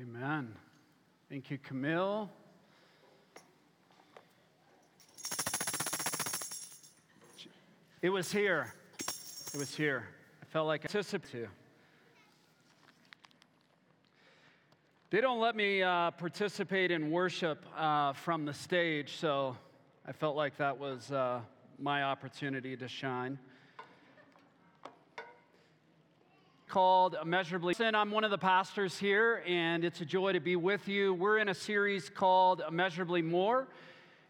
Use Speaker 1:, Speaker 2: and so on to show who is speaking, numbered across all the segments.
Speaker 1: Amen. Thank you, Camille. It was here. It was here. I felt like I anticipated. They don't let me uh, participate in worship uh, from the stage, so I felt like that was uh, my opportunity to shine. Called Immeasurably. I'm one of the pastors here, and it's a joy to be with you. We're in a series called Immeasurably More,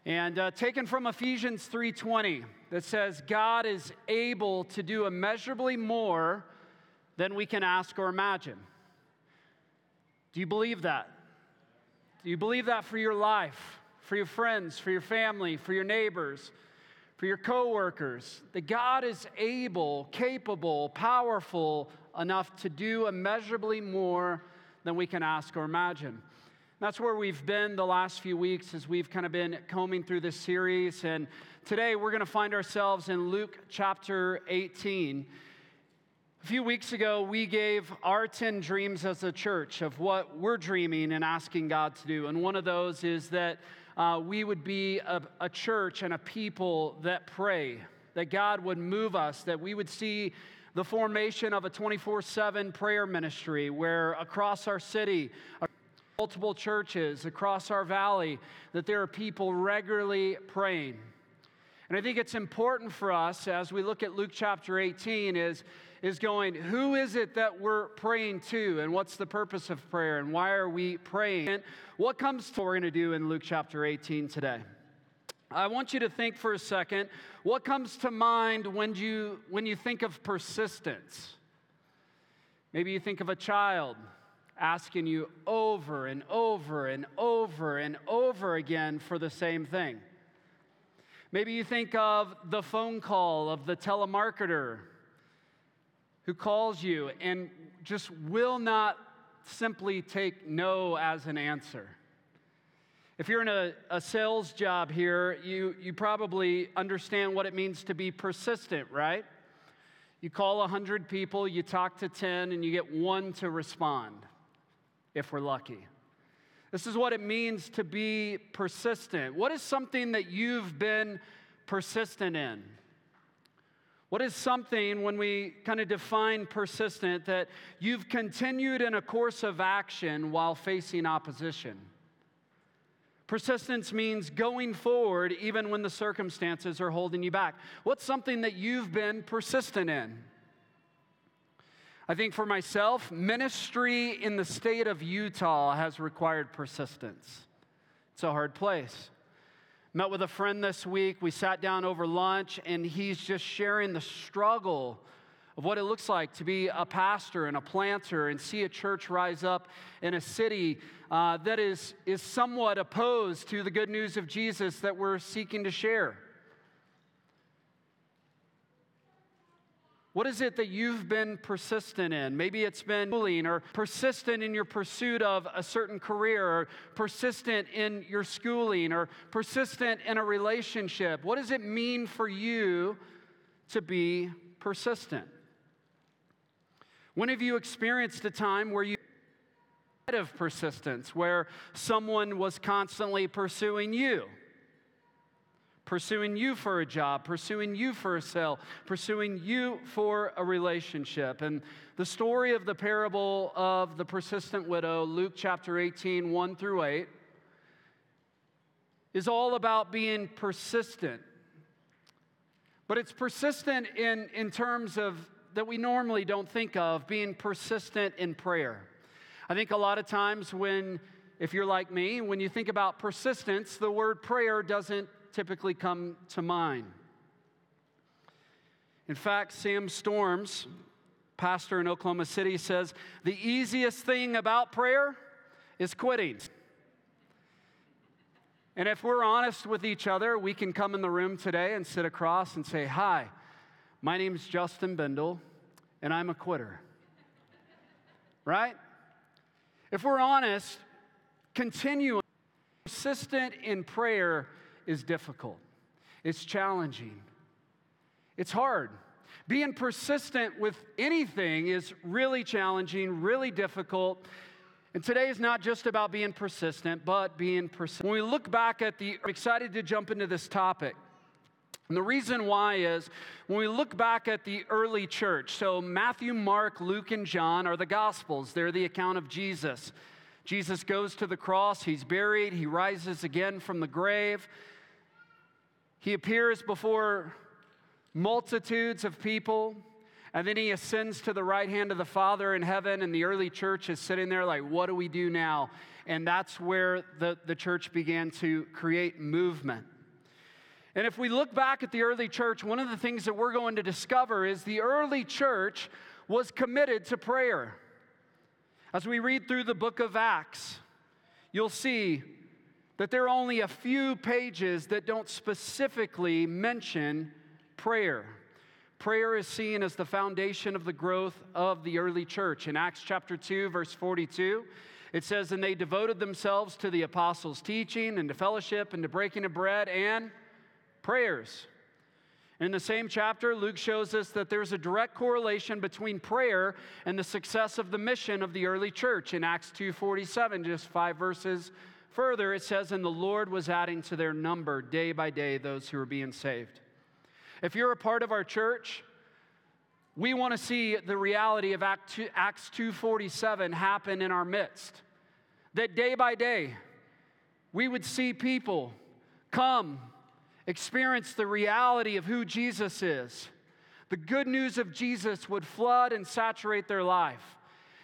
Speaker 1: and uh, taken from Ephesians 3:20 that says, "God is able to do immeasurably more than we can ask or imagine." Do you believe that? Do you believe that for your life, for your friends, for your family, for your neighbors, for your coworkers? That God is able, capable, powerful enough to do immeasurably more than we can ask or imagine. That's where we've been the last few weeks as we've kind of been combing through this series. And today we're going to find ourselves in Luke chapter 18. A few weeks ago, we gave our 10 dreams as a church of what we're dreaming and asking God to do. And one of those is that uh, we would be a, a church and a people that pray, that God would move us, that we would see the formation of a 24 7 prayer ministry where across our city, multiple churches across our valley, that there are people regularly praying. And I think it's important for us as we look at Luke chapter 18 is is going, who is it that we're praying to? And what's the purpose of prayer? And why are we praying? What comes to what we're going to do in Luke chapter 18 today? I want you to think for a second what comes to mind when you, when you think of persistence? Maybe you think of a child asking you over and over and over and over again for the same thing. Maybe you think of the phone call of the telemarketer who calls you and just will not simply take no as an answer. If you're in a, a, sales job here, you, you probably understand what it means to be persistent, right? You call 100 people, you talk to 10, and you get one to respond, if we're lucky. This is what it means to be persistent. What is something that you've been persistent in? What is something, when we kind of define persistent, that you've continued in a course of action while facing opposition? Persistence means going forward even when the circumstances are holding you back. What's something that you've been persistent in? I think for myself, ministry in the state of Utah has required persistence. It's a hard place. Met with a friend this week. We sat down over lunch, and he's just sharing the struggle of what it looks like to be a pastor and a planter and see a church rise up in a city uh, that is, is somewhat opposed to the good news of Jesus that we're seeking to share. What is it that you've been persistent in? Maybe it's been bullying or persistent in your pursuit of a certain career or persistent in your schooling or persistent in a relationship. What does it mean for you to be persistent? When have you experienced a time where you had of persistence, where someone was constantly pursuing you? pursuing you for a job, pursuing you for a sale, pursuing you for a relationship. And the story of the parable of the persistent widow, Luke chapter 18, 1 through 8, is all about being persistent. But it's persistent in, in terms of that we normally don't think of being persistent in prayer. I think a lot of times when, if you're like me, when you think about persistence, the word prayer doesn't typically come to mind. In fact, Sam Storms, pastor in Oklahoma City, says the easiest thing about prayer is quitting. And if we're honest with each other, we can come in the room today and sit across and say, Hi, my name's Justin Bindle, and I'm a quitter. right? If we're honest, continuing, persistent in prayer is difficult, it's challenging, it's hard. Being persistent with anything is really challenging, really difficult. And today is not just about being persistent, but being persistent. When we look back at the, I'm excited to jump into this topic. And the reason why is when we look back at the early church, so Matthew, Mark, Luke, and John are the Gospels, they're the account of Jesus. Jesus goes to the cross, he's buried, he rises again from the grave. He appears before multitudes of people, and then he ascends to the right hand of the Father in heaven, and the early church is sitting there like, what do we do now? And that's where the, the church began to create movement. And if we look back at the early church, one of the things that we're going to discover is the early church was committed to prayer. As we read through the book of Acts, you'll see that there are only a few pages that don't specifically mention prayer. Prayer is seen as the foundation of the growth of the early church. In Acts chapter 2, verse 42, it says, And they devoted themselves to the apostles' teaching and to fellowship and to breaking of bread and prayers. In the same chapter, Luke shows us that there's a direct correlation between prayer and the success of the mission of the early church. In Acts 2:47, just 5 verses further, it says, "And the Lord was adding to their number day by day those who were being saved." If you're a part of our church, we want to see the reality of Acts 2:47 happen in our midst. That day by day, we would see people come experience the reality of who Jesus is, the good news of Jesus would flood and saturate their life.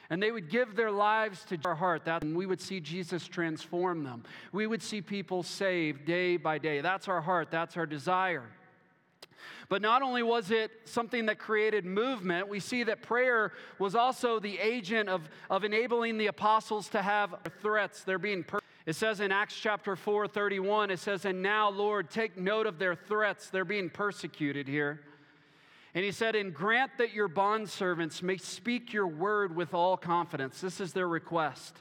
Speaker 1: And they would give their lives to our heart. That, and we would see Jesus transform them. We would see people saved day by day. That's our heart. That's our desire. But not only was it something that created movement, we see that prayer was also the agent of, of enabling the apostles to have threats. They're being per- it says in Acts chapter 4, 31, it says, And now, Lord, take note of their threats. They're being persecuted here. And he said, And grant that your bondservants may speak your word with all confidence. This is their request.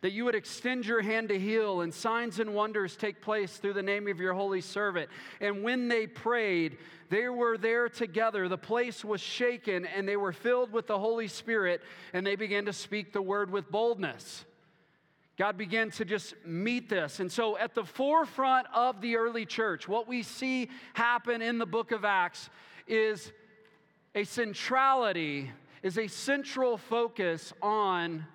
Speaker 1: That you would extend your hand to heal, and signs and wonders take place through the name of your holy servant. And when they prayed, they were there together. The place was shaken, and they were filled with the Holy Spirit, and they began to speak the word with boldness. God began to just meet this. And so, at the forefront of the early church, what we see happen in the book of Acts is a centrality, is a central focus on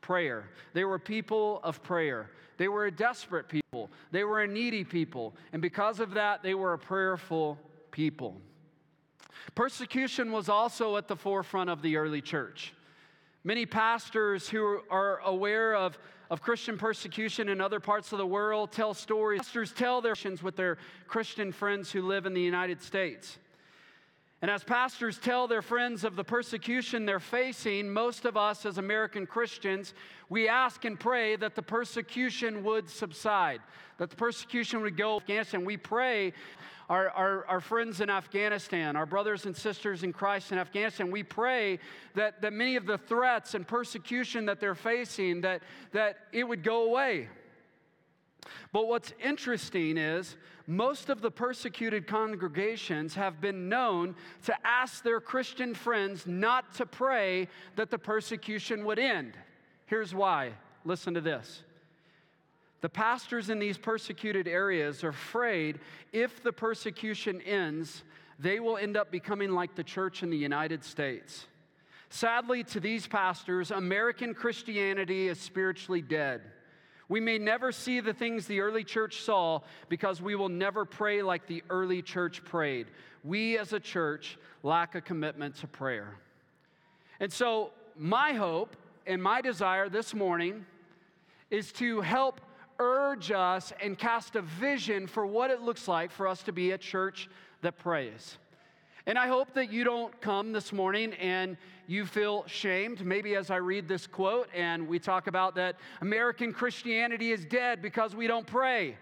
Speaker 1: prayer. They were people of prayer. They were a desperate people. They were a needy people. And because of that, they were a prayerful people. Persecution was also at the forefront of the early church. Many pastors who are aware of of Christian persecution in other parts of the world, tell stories. Pastors tell their Christians with their Christian friends who live in the United States. And as pastors tell their friends of the persecution they're facing, most of us as American Christians, we ask and pray that the persecution would subside, that the persecution would go. Afghanistan. We pray our, our, our friends in Afghanistan, our brothers and sisters in Christ in Afghanistan, we pray that, that many of the threats and persecution that they're facing, that, that it would go away. But what's interesting is most of the persecuted congregations have been known to ask their Christian friends not to pray that the persecution would end. Here's why. Listen to this. The pastors in these persecuted areas are afraid if the persecution ends, they will end up becoming like the church in the United States. Sadly, to these pastors, American Christianity is spiritually dead. We may never see the things the early church saw because we will never pray like the early church prayed. We as a church lack a commitment to prayer. And so, my hope and my desire this morning is to help urge us and cast a vision for what it looks like for us to be a church that prays. And I hope that you don't come this morning and you feel shamed. Maybe as I read this quote and we talk about that American Christianity is dead because we don't pray.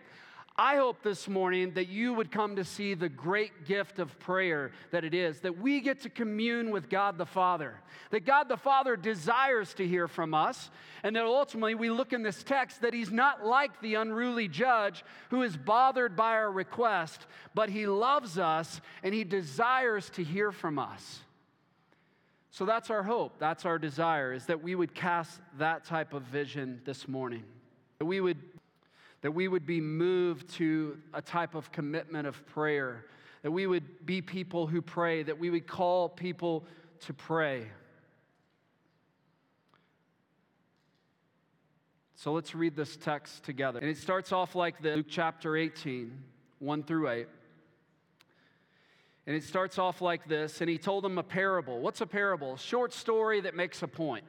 Speaker 1: I hope this morning that you would come to see the great gift of prayer that it is, that we get to commune with God the Father, that God the Father desires to hear from us, and that ultimately we look in this text that He's not like the unruly judge who is bothered by our request, but He loves us and He desires to hear from us. So that's our hope. That's our desire is that we would cast that type of vision this morning. That we would that we would be moved to a type of commitment of prayer. That we would be people who pray, that we would call people to pray. So let's read this text together. And it starts off like this Luke chapter 18, 1 through 8. And it starts off like this. And he told them a parable. What's a parable? A short story that makes a point.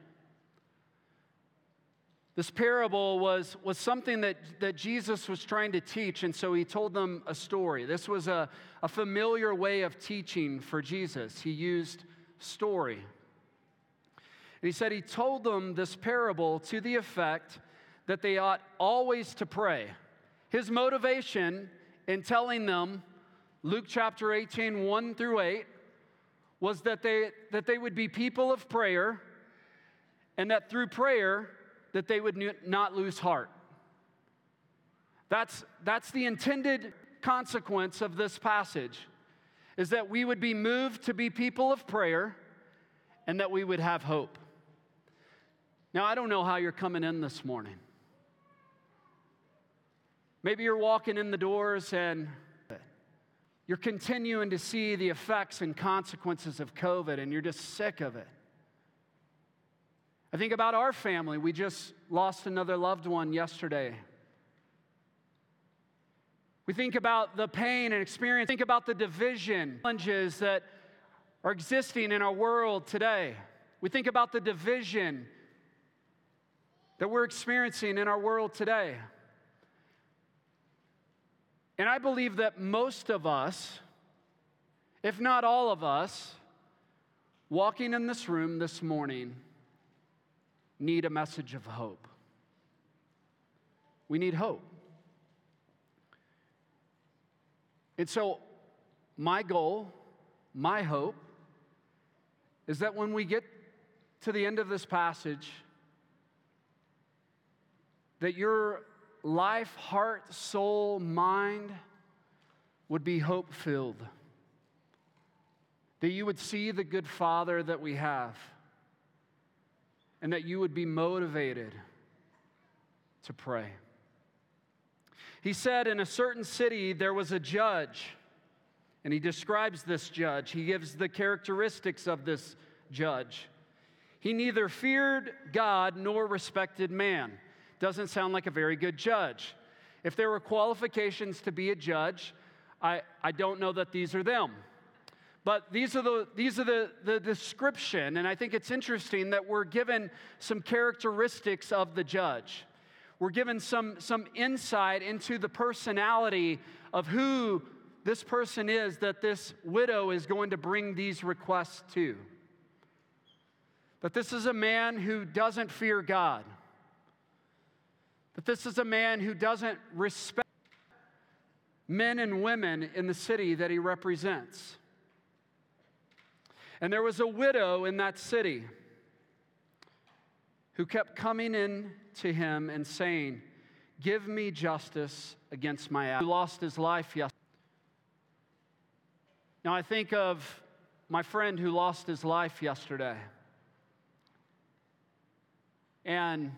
Speaker 1: This parable was, was something that, that Jesus was trying to teach, and so he told them a story. This was a, a familiar way of teaching for Jesus. He used story. And he said he told them this parable to the effect that they ought always to pray. His motivation in telling them, Luke chapter 18, 1 through 8, was that they, that they would be people of prayer and that through prayer that they would not lose heart. That's, that's the intended consequence of this passage is that we would be moved to be people of prayer and that we would have hope. Now, I don't know how you're coming in this morning. Maybe you're walking in the doors and you're continuing to see the effects and consequences of COVID and you're just sick of it. I think about our family. We just lost another loved one yesterday. We think about the pain and experience, think about the division, challenges that are existing in our world today. We think about the division that we're experiencing in our world today. And I believe that most of us, if not all of us, walking in this room this morning, need a message of hope. We need hope. And so, my goal, my hope, is that when we get to the end of this passage, that you're life, heart, soul, mind would be hope filled. That you would see the good Father that we have, and that you would be motivated to pray. He said, In a certain city, there was a judge, and he describes this judge. He gives the characteristics of this judge. He neither feared God nor respected man doesn't sound like a very good judge. If there were qualifications to be a judge, I, I don't know that these are them. But these are, the, these are the, the description, and I think it's interesting that we're given some characteristics of the judge. We're given some, some insight into the personality of who this person is that this widow is going to bring these requests to. That this is a man who doesn't fear God. That this is a man who doesn't respect men and women in the city that he represents. And there was a widow in that city who kept coming in to him and saying, Give me justice against my ass. Who lost his life yesterday. Now I think of my friend who lost his life yesterday. And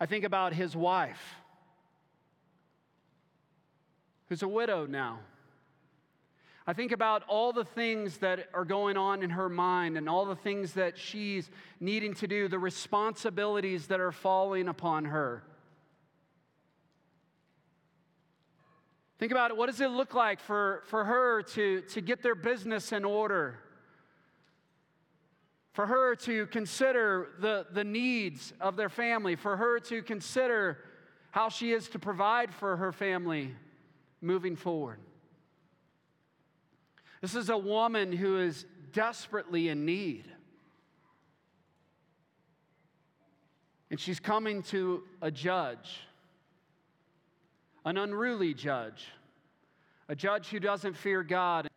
Speaker 1: I think about his wife, who's a widow now. I think about all the things that are going on in her mind and all the things that she's needing to do, the responsibilities that are falling upon her. Think about it. What does it look like for, for her to, to get their business in order? for her to consider the, the needs of their family, for her to consider how she is to provide for her family moving forward. This is a woman who is desperately in need. And she's coming to a judge, an unruly judge, a judge who doesn't fear God and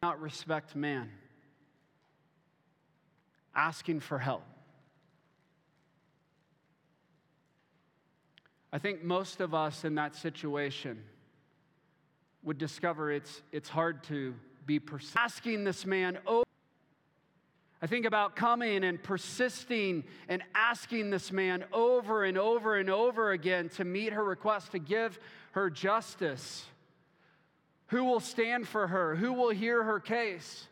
Speaker 1: not respect man asking for help. I think most of us in that situation would discover it's, it's hard to be pers- asking this man, oh, I think about coming and persisting and asking this man over and over and over again to meet her request, to give her justice. Who will stand for her? Who will hear her case?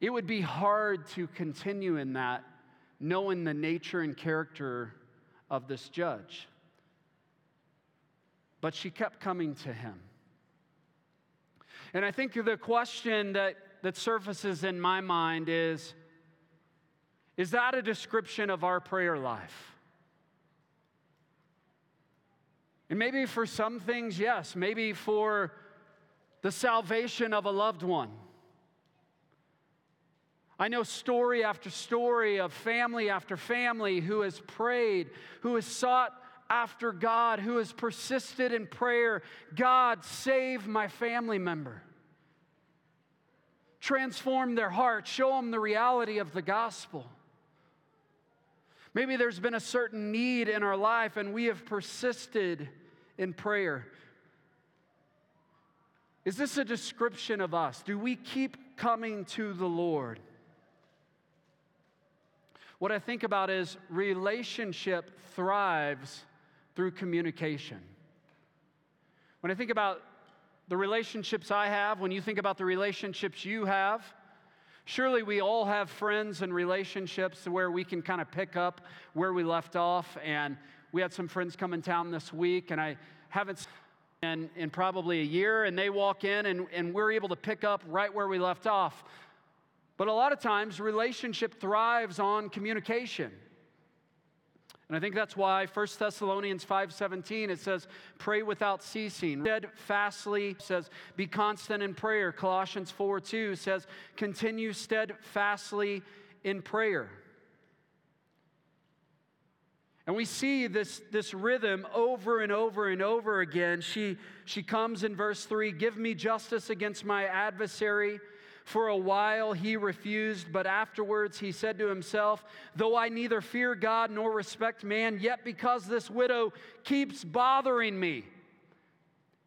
Speaker 1: It would be hard to continue in that, knowing the nature and character of this judge. But she kept coming to him. And I think the question that, that surfaces in my mind is Is that a description of our prayer life? And maybe for some things, yes. Maybe for the salvation of a loved one. I know story after story of family after family who has prayed, who has sought after God, who has persisted in prayer God, save my family member. Transform their heart, show them the reality of the gospel. Maybe there's been a certain need in our life and we have persisted in prayer. Is this a description of us? Do we keep coming to the Lord? What I think about is relationship thrives through communication. When I think about the relationships I have, when you think about the relationships you have, surely we all have friends and relationships where we can kind of pick up where we left off. And we had some friends come in town this week, and I haven't in, in probably a year, and they walk in, and, and we're able to pick up right where we left off. But a lot of times, relationship thrives on communication. And I think that's why 1 Thessalonians 5:17 it says pray without ceasing. Steadfastly says be constant in prayer. Colossians 4:2 says continue steadfastly in prayer. And we see this, this rhythm over and over and over again. She, she comes in verse 3 Give me justice against my adversary. For a while he refused, but afterwards he said to himself, Though I neither fear God nor respect man, yet because this widow keeps bothering me.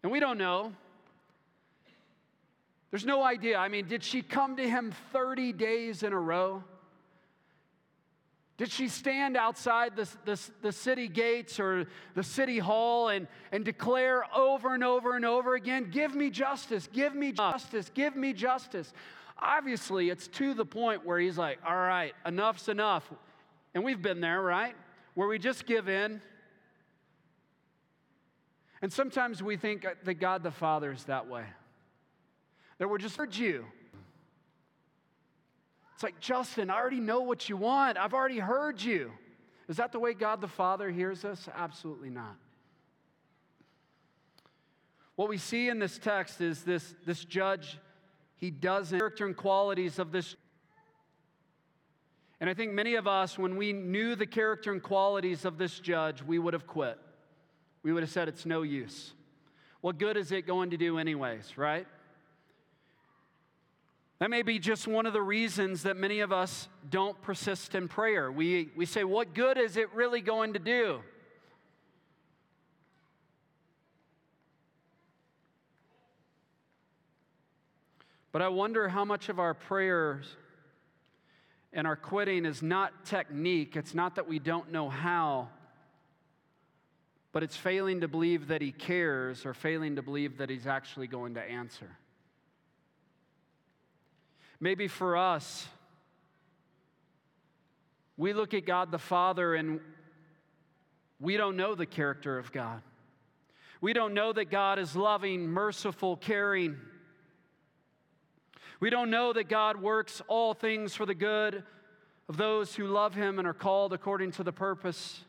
Speaker 1: And we don't know. There's no idea. I mean, did she come to him 30 days in a row? Did she stand outside the, the, the, city gates or the city hall and, and declare over and over and over again, Give me justice, give me justice, give me justice? Obviously, it's to the point where he's like, All right, enough's enough. And we've been there, right? Where we just give in. And sometimes we think that God the Father is that way. That we're just, heard you. It's like, Justin, I already know what you want. I've already heard you. Is that the way God the Father hears us? Absolutely not. What we see in this text is this, this judge, he doesn't character and qualities of this. And I think many of us, when we knew the character and qualities of this judge, we would have quit. We would have said, it's no use. What good is it going to do, anyways, right? That may be just one of the reasons that many of us don't persist in prayer. We, we say, What good is it really going to do? But I wonder how much of our prayers and our quitting is not technique, it's not that we don't know how, but it's failing to believe that He cares or failing to believe that He's actually going to answer. Maybe for us, we look at God the Father and we don't know the character of God. We don't know that God is loving, merciful, caring. We don't know that God works all things for the good of those who love Him and are called according to the purpose.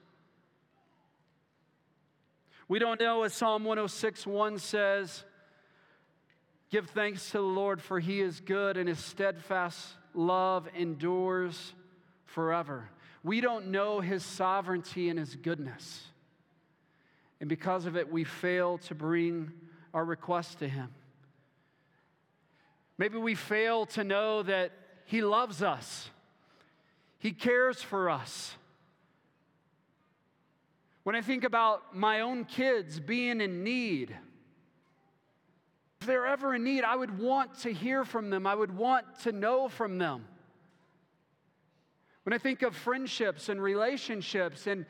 Speaker 1: We don't know, as Psalm 106 1 says, Give thanks to the Lord, for he is good and his steadfast love endures forever. We don't know his sovereignty and his goodness. And because of it, we fail to bring our request to him. Maybe we fail to know that he loves us, he cares for us. When I think about my own kids being in need, If they're ever in need, I would want to hear from them, I would want to know from them. When I think of friendships and relationships, and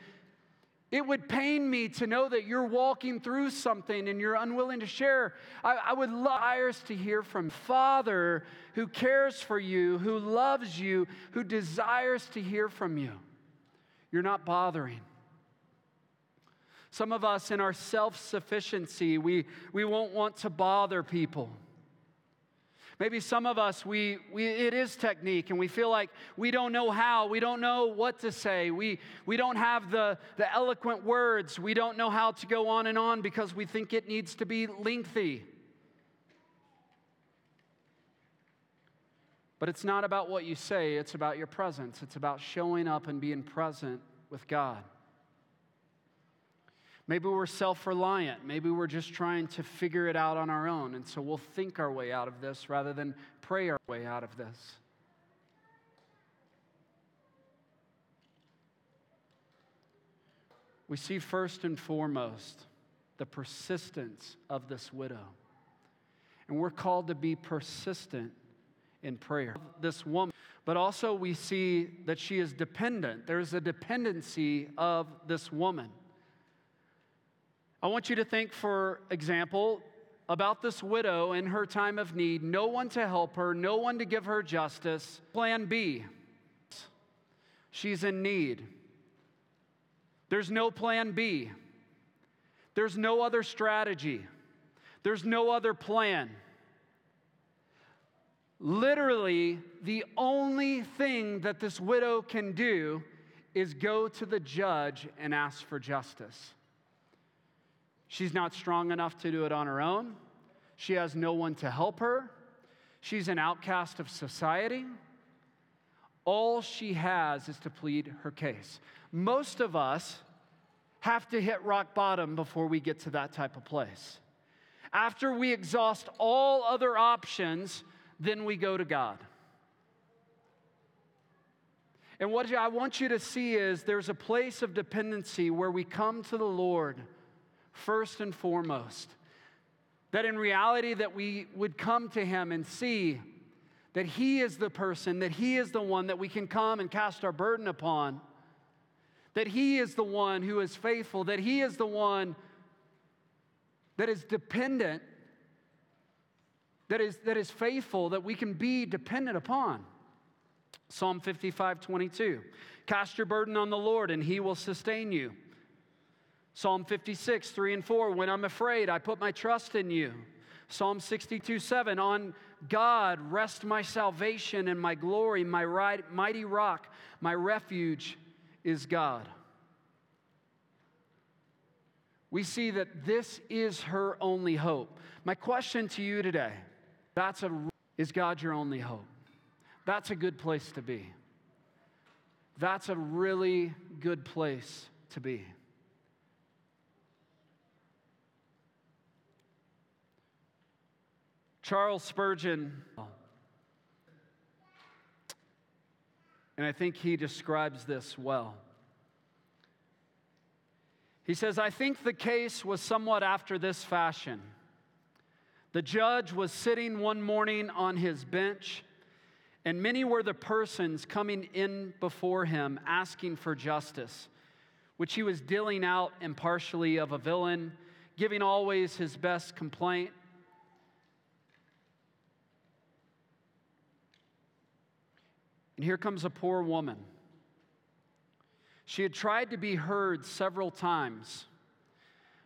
Speaker 1: it would pain me to know that you're walking through something and you're unwilling to share. I, I would love to hear from Father who cares for you, who loves you, who desires to hear from you. You're not bothering. Some of us, in our self sufficiency, we, we won't want to bother people. Maybe some of us, we, we, it is technique, and we feel like we don't know how, we don't know what to say, we, we don't have the, the eloquent words, we don't know how to go on and on because we think it needs to be lengthy. But it's not about what you say, it's about your presence. It's about showing up and being present with God. Maybe we're self reliant. Maybe we're just trying to figure it out on our own. And so we'll think our way out of this rather than pray our way out of this. We see first and foremost the persistence of this widow. And we're called to be persistent in prayer. This woman, but also we see that she is dependent. There's a dependency of this woman. I want you to think, for example, about this widow in her time of need, no one to help her, no one to give her justice. Plan B she's in need. There's no plan B, there's no other strategy, there's no other plan. Literally, the only thing that this widow can do is go to the judge and ask for justice. She's not strong enough to do it on her own. She has no one to help her. She's an outcast of society. All she has is to plead her case. Most of us have to hit rock bottom before we get to that type of place. After we exhaust all other options, then we go to God. And what I want you to see is there's a place of dependency where we come to the Lord first and foremost. That in reality that we would come to him and see that he is the person, that he is the one that we can come and cast our burden upon. That he is the one who is faithful, that he is the one that is dependent, that is, that is faithful, that we can be dependent upon. Psalm 55 22. Cast your burden on the Lord, and he will sustain you. Psalm 56, 3 and 4, when I'm afraid, I put my trust in you. Psalm 62, 7, on God rest my salvation and my glory, my right, mighty rock, my refuge is God. We see that this is her only hope. My question to you today, that's a, is God your only hope? That's a good place to be. That's a really good place to be. Charles Spurgeon, and I think he describes this well. He says, I think the case was somewhat after this fashion. The judge was sitting one morning on his bench, and many were the persons coming in before him asking for justice, which he was dealing out impartially of a villain, giving always his best complaint And here comes a poor woman. She had tried to be heard several times,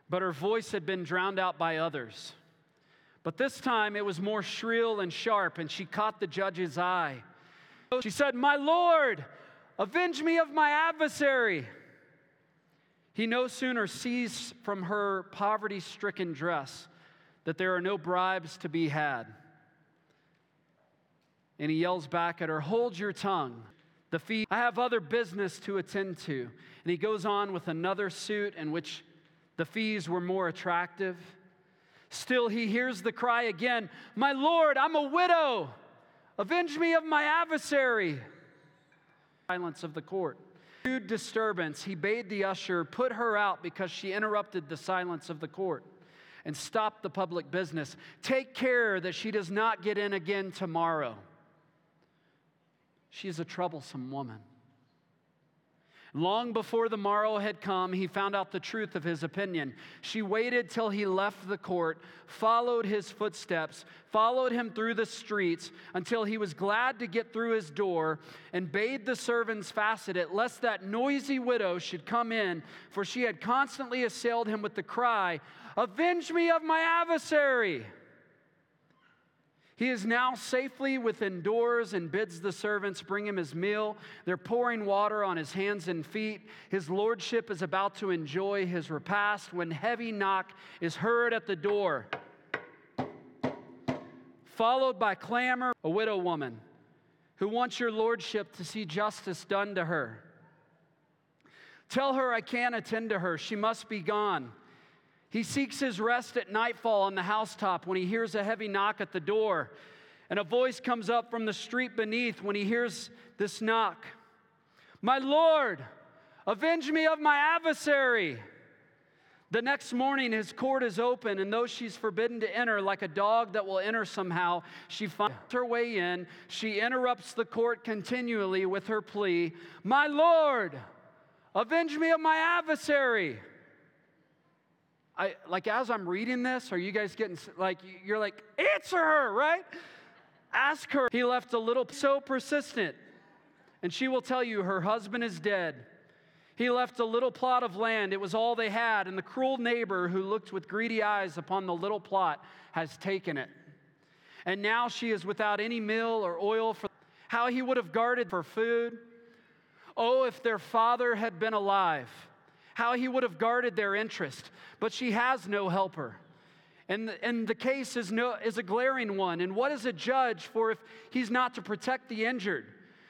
Speaker 1: but her voice had been drowned out by others. But this time it was more shrill and sharp, and she caught the judge's eye. She said, My Lord, avenge me of my adversary. He no sooner sees from her poverty stricken dress that there are no bribes to be had and he yells back at her, Hold your tongue. The fee, I have other business to attend to. And he goes on with another suit in which the fees were more attractive. Still, he hears the cry again My Lord, I'm a widow. Avenge me of my adversary. Silence of the court. Disturbance. He bade the usher put her out because she interrupted the silence of the court. and stopped the public business. Take care that she does not get in again tomorrow. She's a troublesome woman. Long before the morrow had come, he found out the truth of his opinion. She waited till he left the court, followed his footsteps, followed him through the streets until he was glad to get through his door, and bade the servants fasten it, lest that noisy widow should come in, for she had constantly assailed him with the cry, Avenge me of my adversary! He is now safely within doors and bids the servants bring him his meal. They're pouring water on his hands and feet. His lordship is about to enjoy his repast when heavy knock is heard at the door, followed by clamor, a widow woman who wants your lordship to see justice done to her. Tell her I can't attend to her. She must be gone. He seeks his rest at nightfall on the housetop when he hears a heavy knock at the door. And a voice comes up from the street beneath when he hears this knock My Lord, avenge me of my adversary. The next morning, his court is open, and though she's forbidden to enter, like a dog that will enter somehow, she finds her way in. She interrupts the court continually with her plea My Lord, avenge me of my adversary. I, like as I'm reading this, are you guys getting like you're like answer her, right? Ask her. He left a little so persistent, and she will tell you her husband is dead. He left a little plot of land. It was all they had, and the cruel neighbor who looked with greedy eyes upon the little plot has taken it. And now she is without any meal or oil for how he would have guarded for food. Oh, if their father had been alive how he would have guarded their interest. But she has no helper. And, and the case is, no, is a glaring one. And what is a judge for if he's not to protect the injured?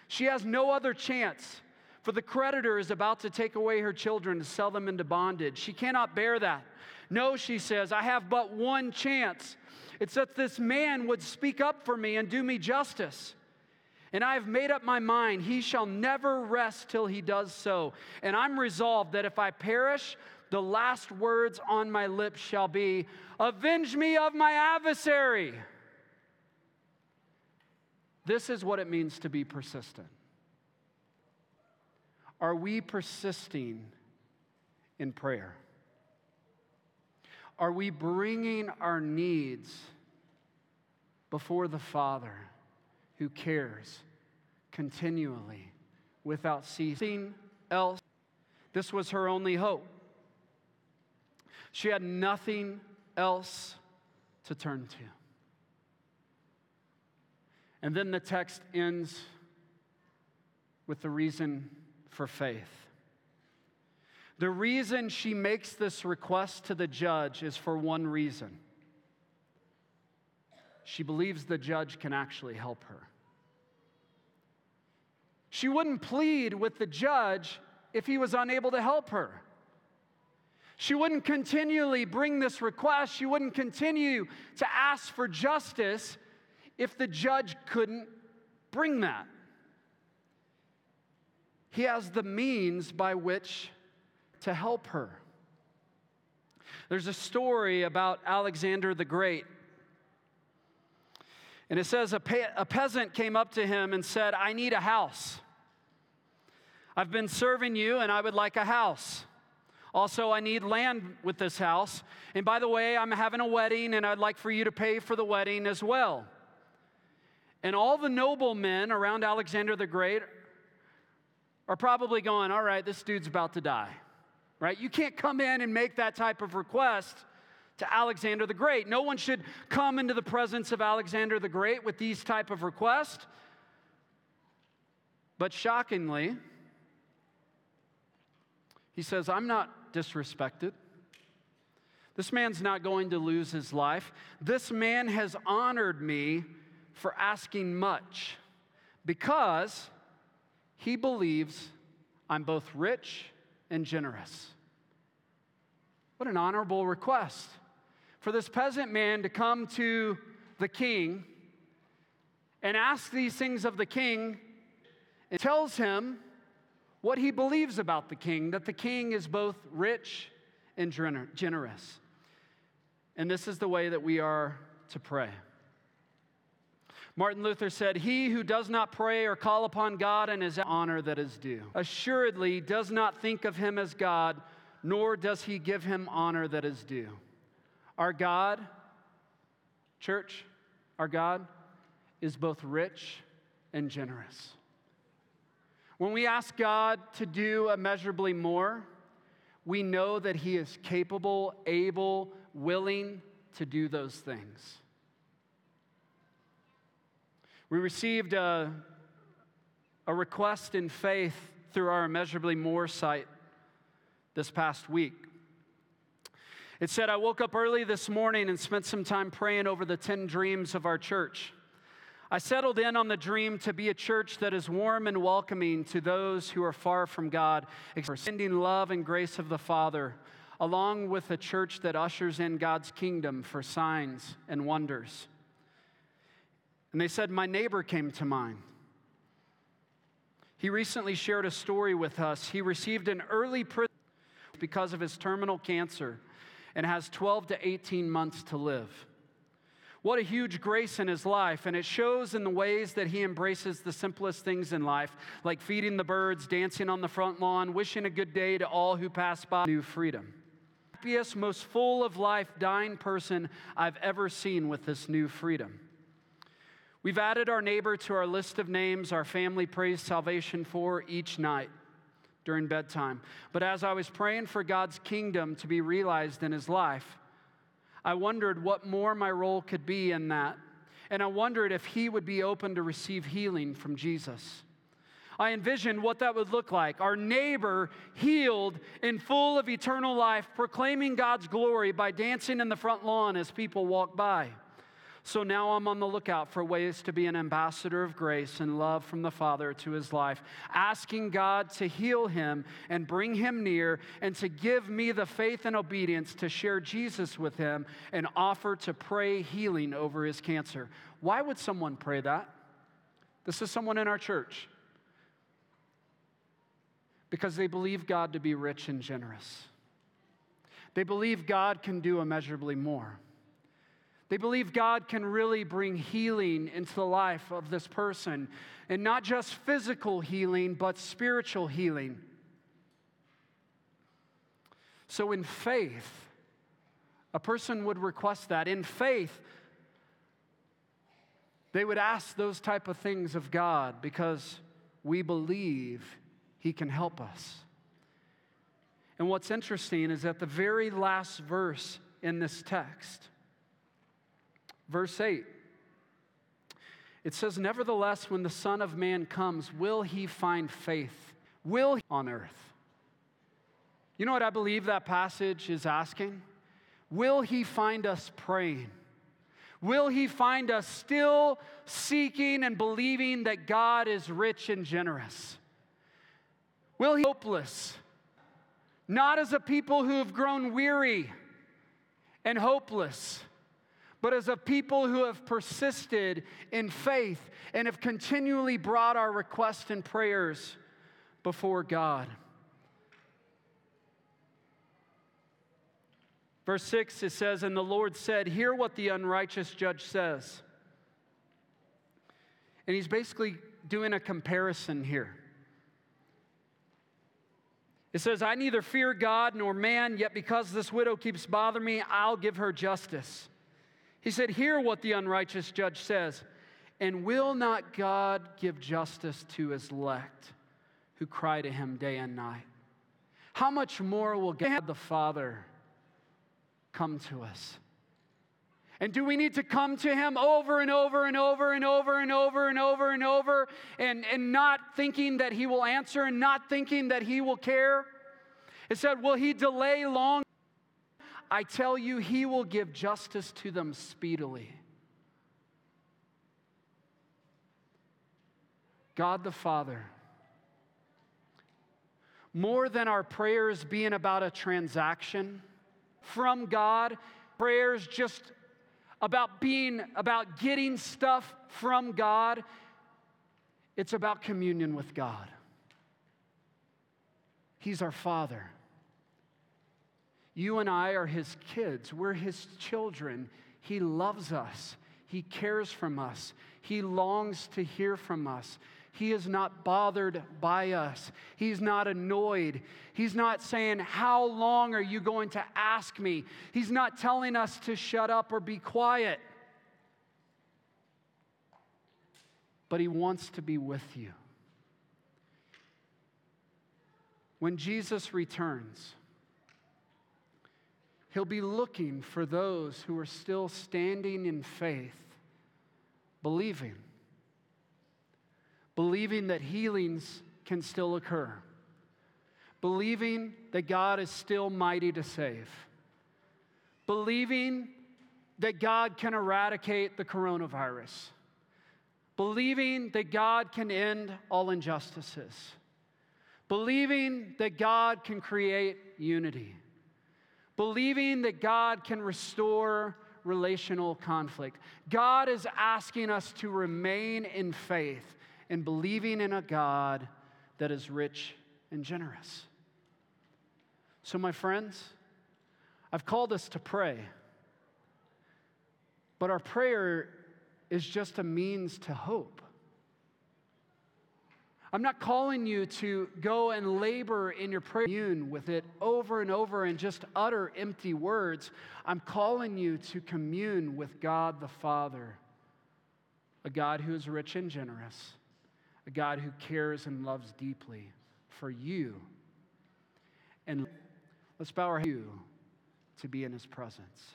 Speaker 1: She has no other chance, for the creditor is about to take away her children to sell them into bondage. She cannot bear that. No, she says, I have but one chance. It's that this man would speak up for me and do me justice. And I have made up my mind, he shall never rest till he does so. And I'm resolved that if I perish, the last words on my lips shall be, Avenge me of my adversary. This is what it means to be persistent. Are we persisting in prayer? Are we bringing our needs before the Father? Who cares continually without ceasing else. This was her only hope. She had nothing else to turn to. And then the text ends with the reason for faith. The reason she makes this request to the judge is for one reason she believes the judge can actually help her. She wouldn't plead with the judge if he was unable to help her. She wouldn't continually bring this request. She wouldn't continue to ask for justice if the judge couldn't bring that. He has the means by which to help her. There's a story about Alexander the Great and it says a, pe- a peasant came up to him and said, I need a house. I've been serving you and I would like a house. Also, I need land with this house. And by the way, I'm having a wedding and I'd like for you to pay for the wedding as well. And all the noblemen around Alexander the Great are probably going, All right, this dude's about to die, right? You can't come in and make that type of request to Alexander the Great. No one should come into the presence of Alexander the Great with these type of requests. But shockingly, he says, I'm not disrespected. This man's not going to lose his life. This man has honored me for asking much because he believes I'm both rich and generous. What an honorable request for this peasant man to come to the king and ask these things of the king and tells him what he believes about the king that the king is both rich and generous. And this is the way that we are to pray. Martin Luther said, He who does not pray or call upon God in his honor that is due, assuredly does not think of him as God, nor does he give him honor that is due. Our God, church, our God is both rich and generous. When we ask God to do immeasurably more, we know that He is capable, able, willing to do those things. We received a, a request in faith through our Immeasurably More site this past week. It said, I woke up early this morning and spent some time praying over the 10 dreams of our church. I settled in on the dream to be a church that is warm and welcoming to those who are far from God, extending love and grace of the Father, along with a church that ushers in God's kingdom for signs and wonders. And they said, My neighbor came to mind. He recently shared a story with us. He received an early prison because of his terminal cancer and has 12 to 18 months to live. What a huge grace in his life, and it shows in the ways that he embraces the simplest things in life, like feeding the birds, dancing on the front lawn, wishing a good day to all who pass by. New freedom. Happiest, most full of life, dying person I've ever seen with this new freedom. We've added our neighbor to our list of names our family prays salvation for each night during bedtime. But as I was praying for God's kingdom to be realized in his life, I wondered what more my role could be in that. And I wondered if he would be open to receive healing from Jesus. I envisioned what that would look like. Our neighbor healed and full of eternal life, proclaiming God's glory by dancing in the front lawn as people walk by. So now I'm on the lookout for ways to be an ambassador of grace and love from the Father to his life, asking God to heal him and bring him near and to give me the faith and obedience to share Jesus with him and offer to pray healing over his cancer. Why would someone pray that? This is someone in our church. Because they believe God to be rich and generous. They believe God can do immeasurably more. They believe God can really bring healing into the life of this person, and not just physical healing, but spiritual healing. So, in faith, a person would request that. In faith, they would ask those type of things of God because we believe He can help us. And what's interesting is that the very last verse in this text, Verse 8. It says, Nevertheless, when the Son of Man comes, will he find faith? Will he on earth? You know what I believe that passage is asking? Will he find us praying? Will he find us still seeking and believing that God is rich and generous? Will he hopeless? Not as a people who have grown weary and hopeless but as a people who have persisted in faith and have continually brought our requests and prayers before God. Verse 6, it says, And the Lord said, Hear what the unrighteous judge says. And he's basically doing a comparison here. It says, I neither fear God nor man, yet because this widow keeps bothering me, I'll give her justice. He said, Hear what the unrighteous judge says. And will not God give justice to his elect who cry to him day and night? How much more will God the Father come to us? And do we need to come to him over and over and over and over and over and over and over and, and not thinking that he will answer and not thinking that he will care? It said, Will he delay long? I tell you, he will give justice to them speedily. God the Father, more than our prayers being about a transaction from God, prayers just about being, about getting stuff from God, it's about communion with God. He's our Father. You and I are his kids, we're his children. He loves us, he cares from us, he longs to hear from us. He is not bothered by us. He's not annoyed. He's not saying, How long are you going to ask me? He's not telling us to shut up or be quiet. But He wants to be with you. When Jesus returns, He'll be looking for those who are still standing in faith, believing believing that healings can still occur, believing that God is still mighty to save, believing that God can eradicate the coronavirus, believing that God can end all injustices, believing that God can create unity, believing that God can restore relational conflict. God is asking us to remain in faith and believing in a God that is rich and generous. So, my friends, I've called us to pray, but our prayer is just a means to hope. I'm not calling you to go and labor in your prayer commune with it over and over and just utter empty words. I'm calling you to commune with God the Father, a God who is rich and generous a God who cares and loves deeply for you. And let's bow our head to be in his presence.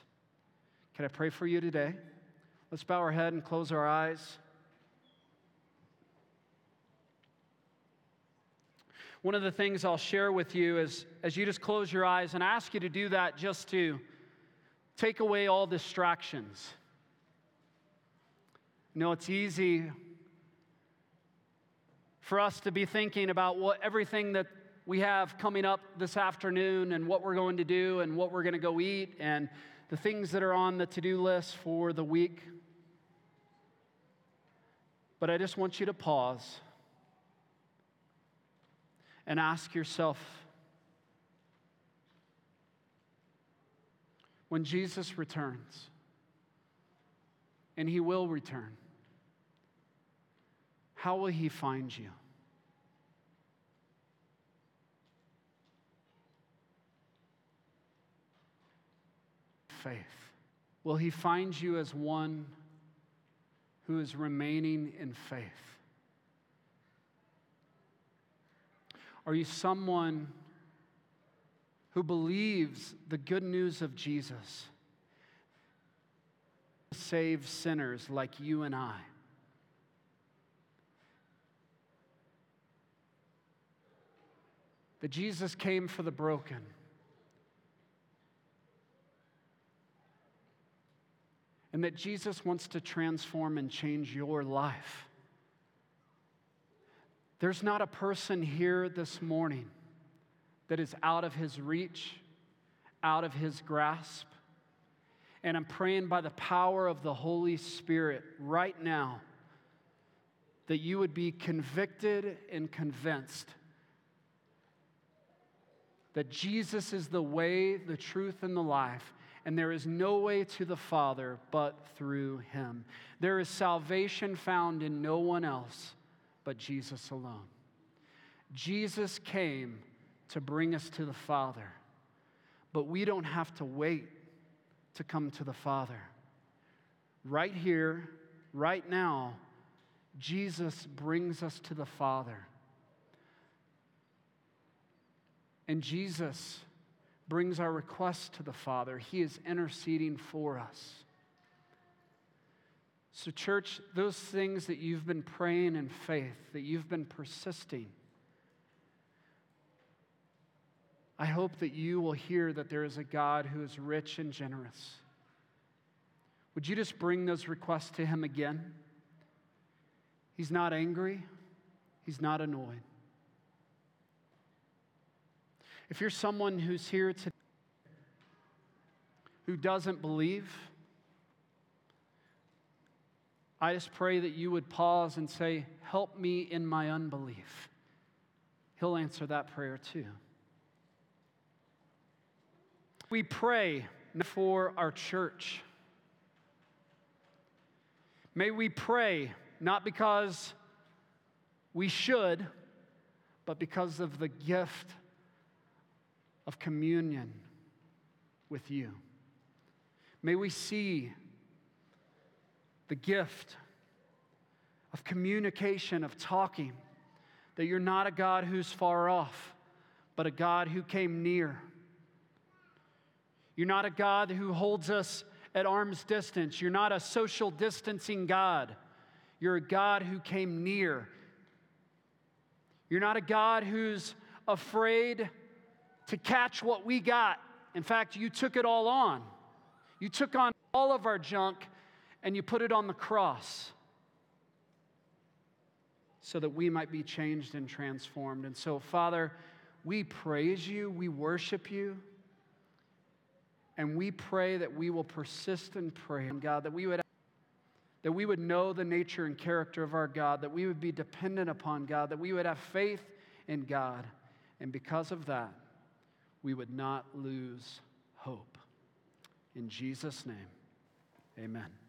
Speaker 1: Can I pray for you today? Let's bow our head and close our eyes. One of the things I'll share with you is as you just close your eyes, and I ask you to do that just to take away all distractions. You know, it's easy for us to be thinking about what everything that we have coming up this afternoon and what we're going to do and what we're going to go eat and the things that are on the to do list for the week. But I just want you to pause and ask yourself when Jesus returns, and he will return, how will he find you? Faith. Will he find you as one who is remaining in faith? Are you someone who believes the good news of Jesus? Save sinners like you and I. that Jesus came for the broken. And that Jesus wants to transform and change your life. There's not a person here this morning that is out of his reach, out of his grasp. And I'm praying by the power of the Holy Spirit right now that you would be convicted and convinced that Jesus is the way, the truth, and the life, and there is no way to the Father but through him. There is salvation found in no one else but Jesus alone. Jesus came to bring us to the Father, but we don't have to wait to come to the Father. Right here, right now, Jesus brings us to the Father. And Jesus brings our request to the Father. He is interceding for us. So, church, those things that you've been praying in faith, that you've been persisting, I hope that you will hear that there is a God who is rich and generous. Would you just bring those requests to Him again? He's not angry, He's not annoyed. If you're someone who's here today who doesn't believe, I just pray that you would pause and say, Help me in my unbelief. He'll answer that prayer too. We pray for our church. May we pray not because we should, but because of the gift of communion with you. May we see the gift of communication, of talking, that you're not a God who's far off, but a God who came near. You're not a God who holds us at arm's distance. You're not a social distancing God. You're a God who came near. You're not a God who's afraid to catch what we got. In fact, you took it all on. You took on all of our junk and you put it on the cross so that we might be changed and transformed. And so, Father, we praise you, we worship you, and we pray that we will persist in prayer, God, that we would that we would know the nature and character of our God, that we would be dependent upon God, that we would have faith in God, and because of that, we would not lose hope. In Jesus' name, amen.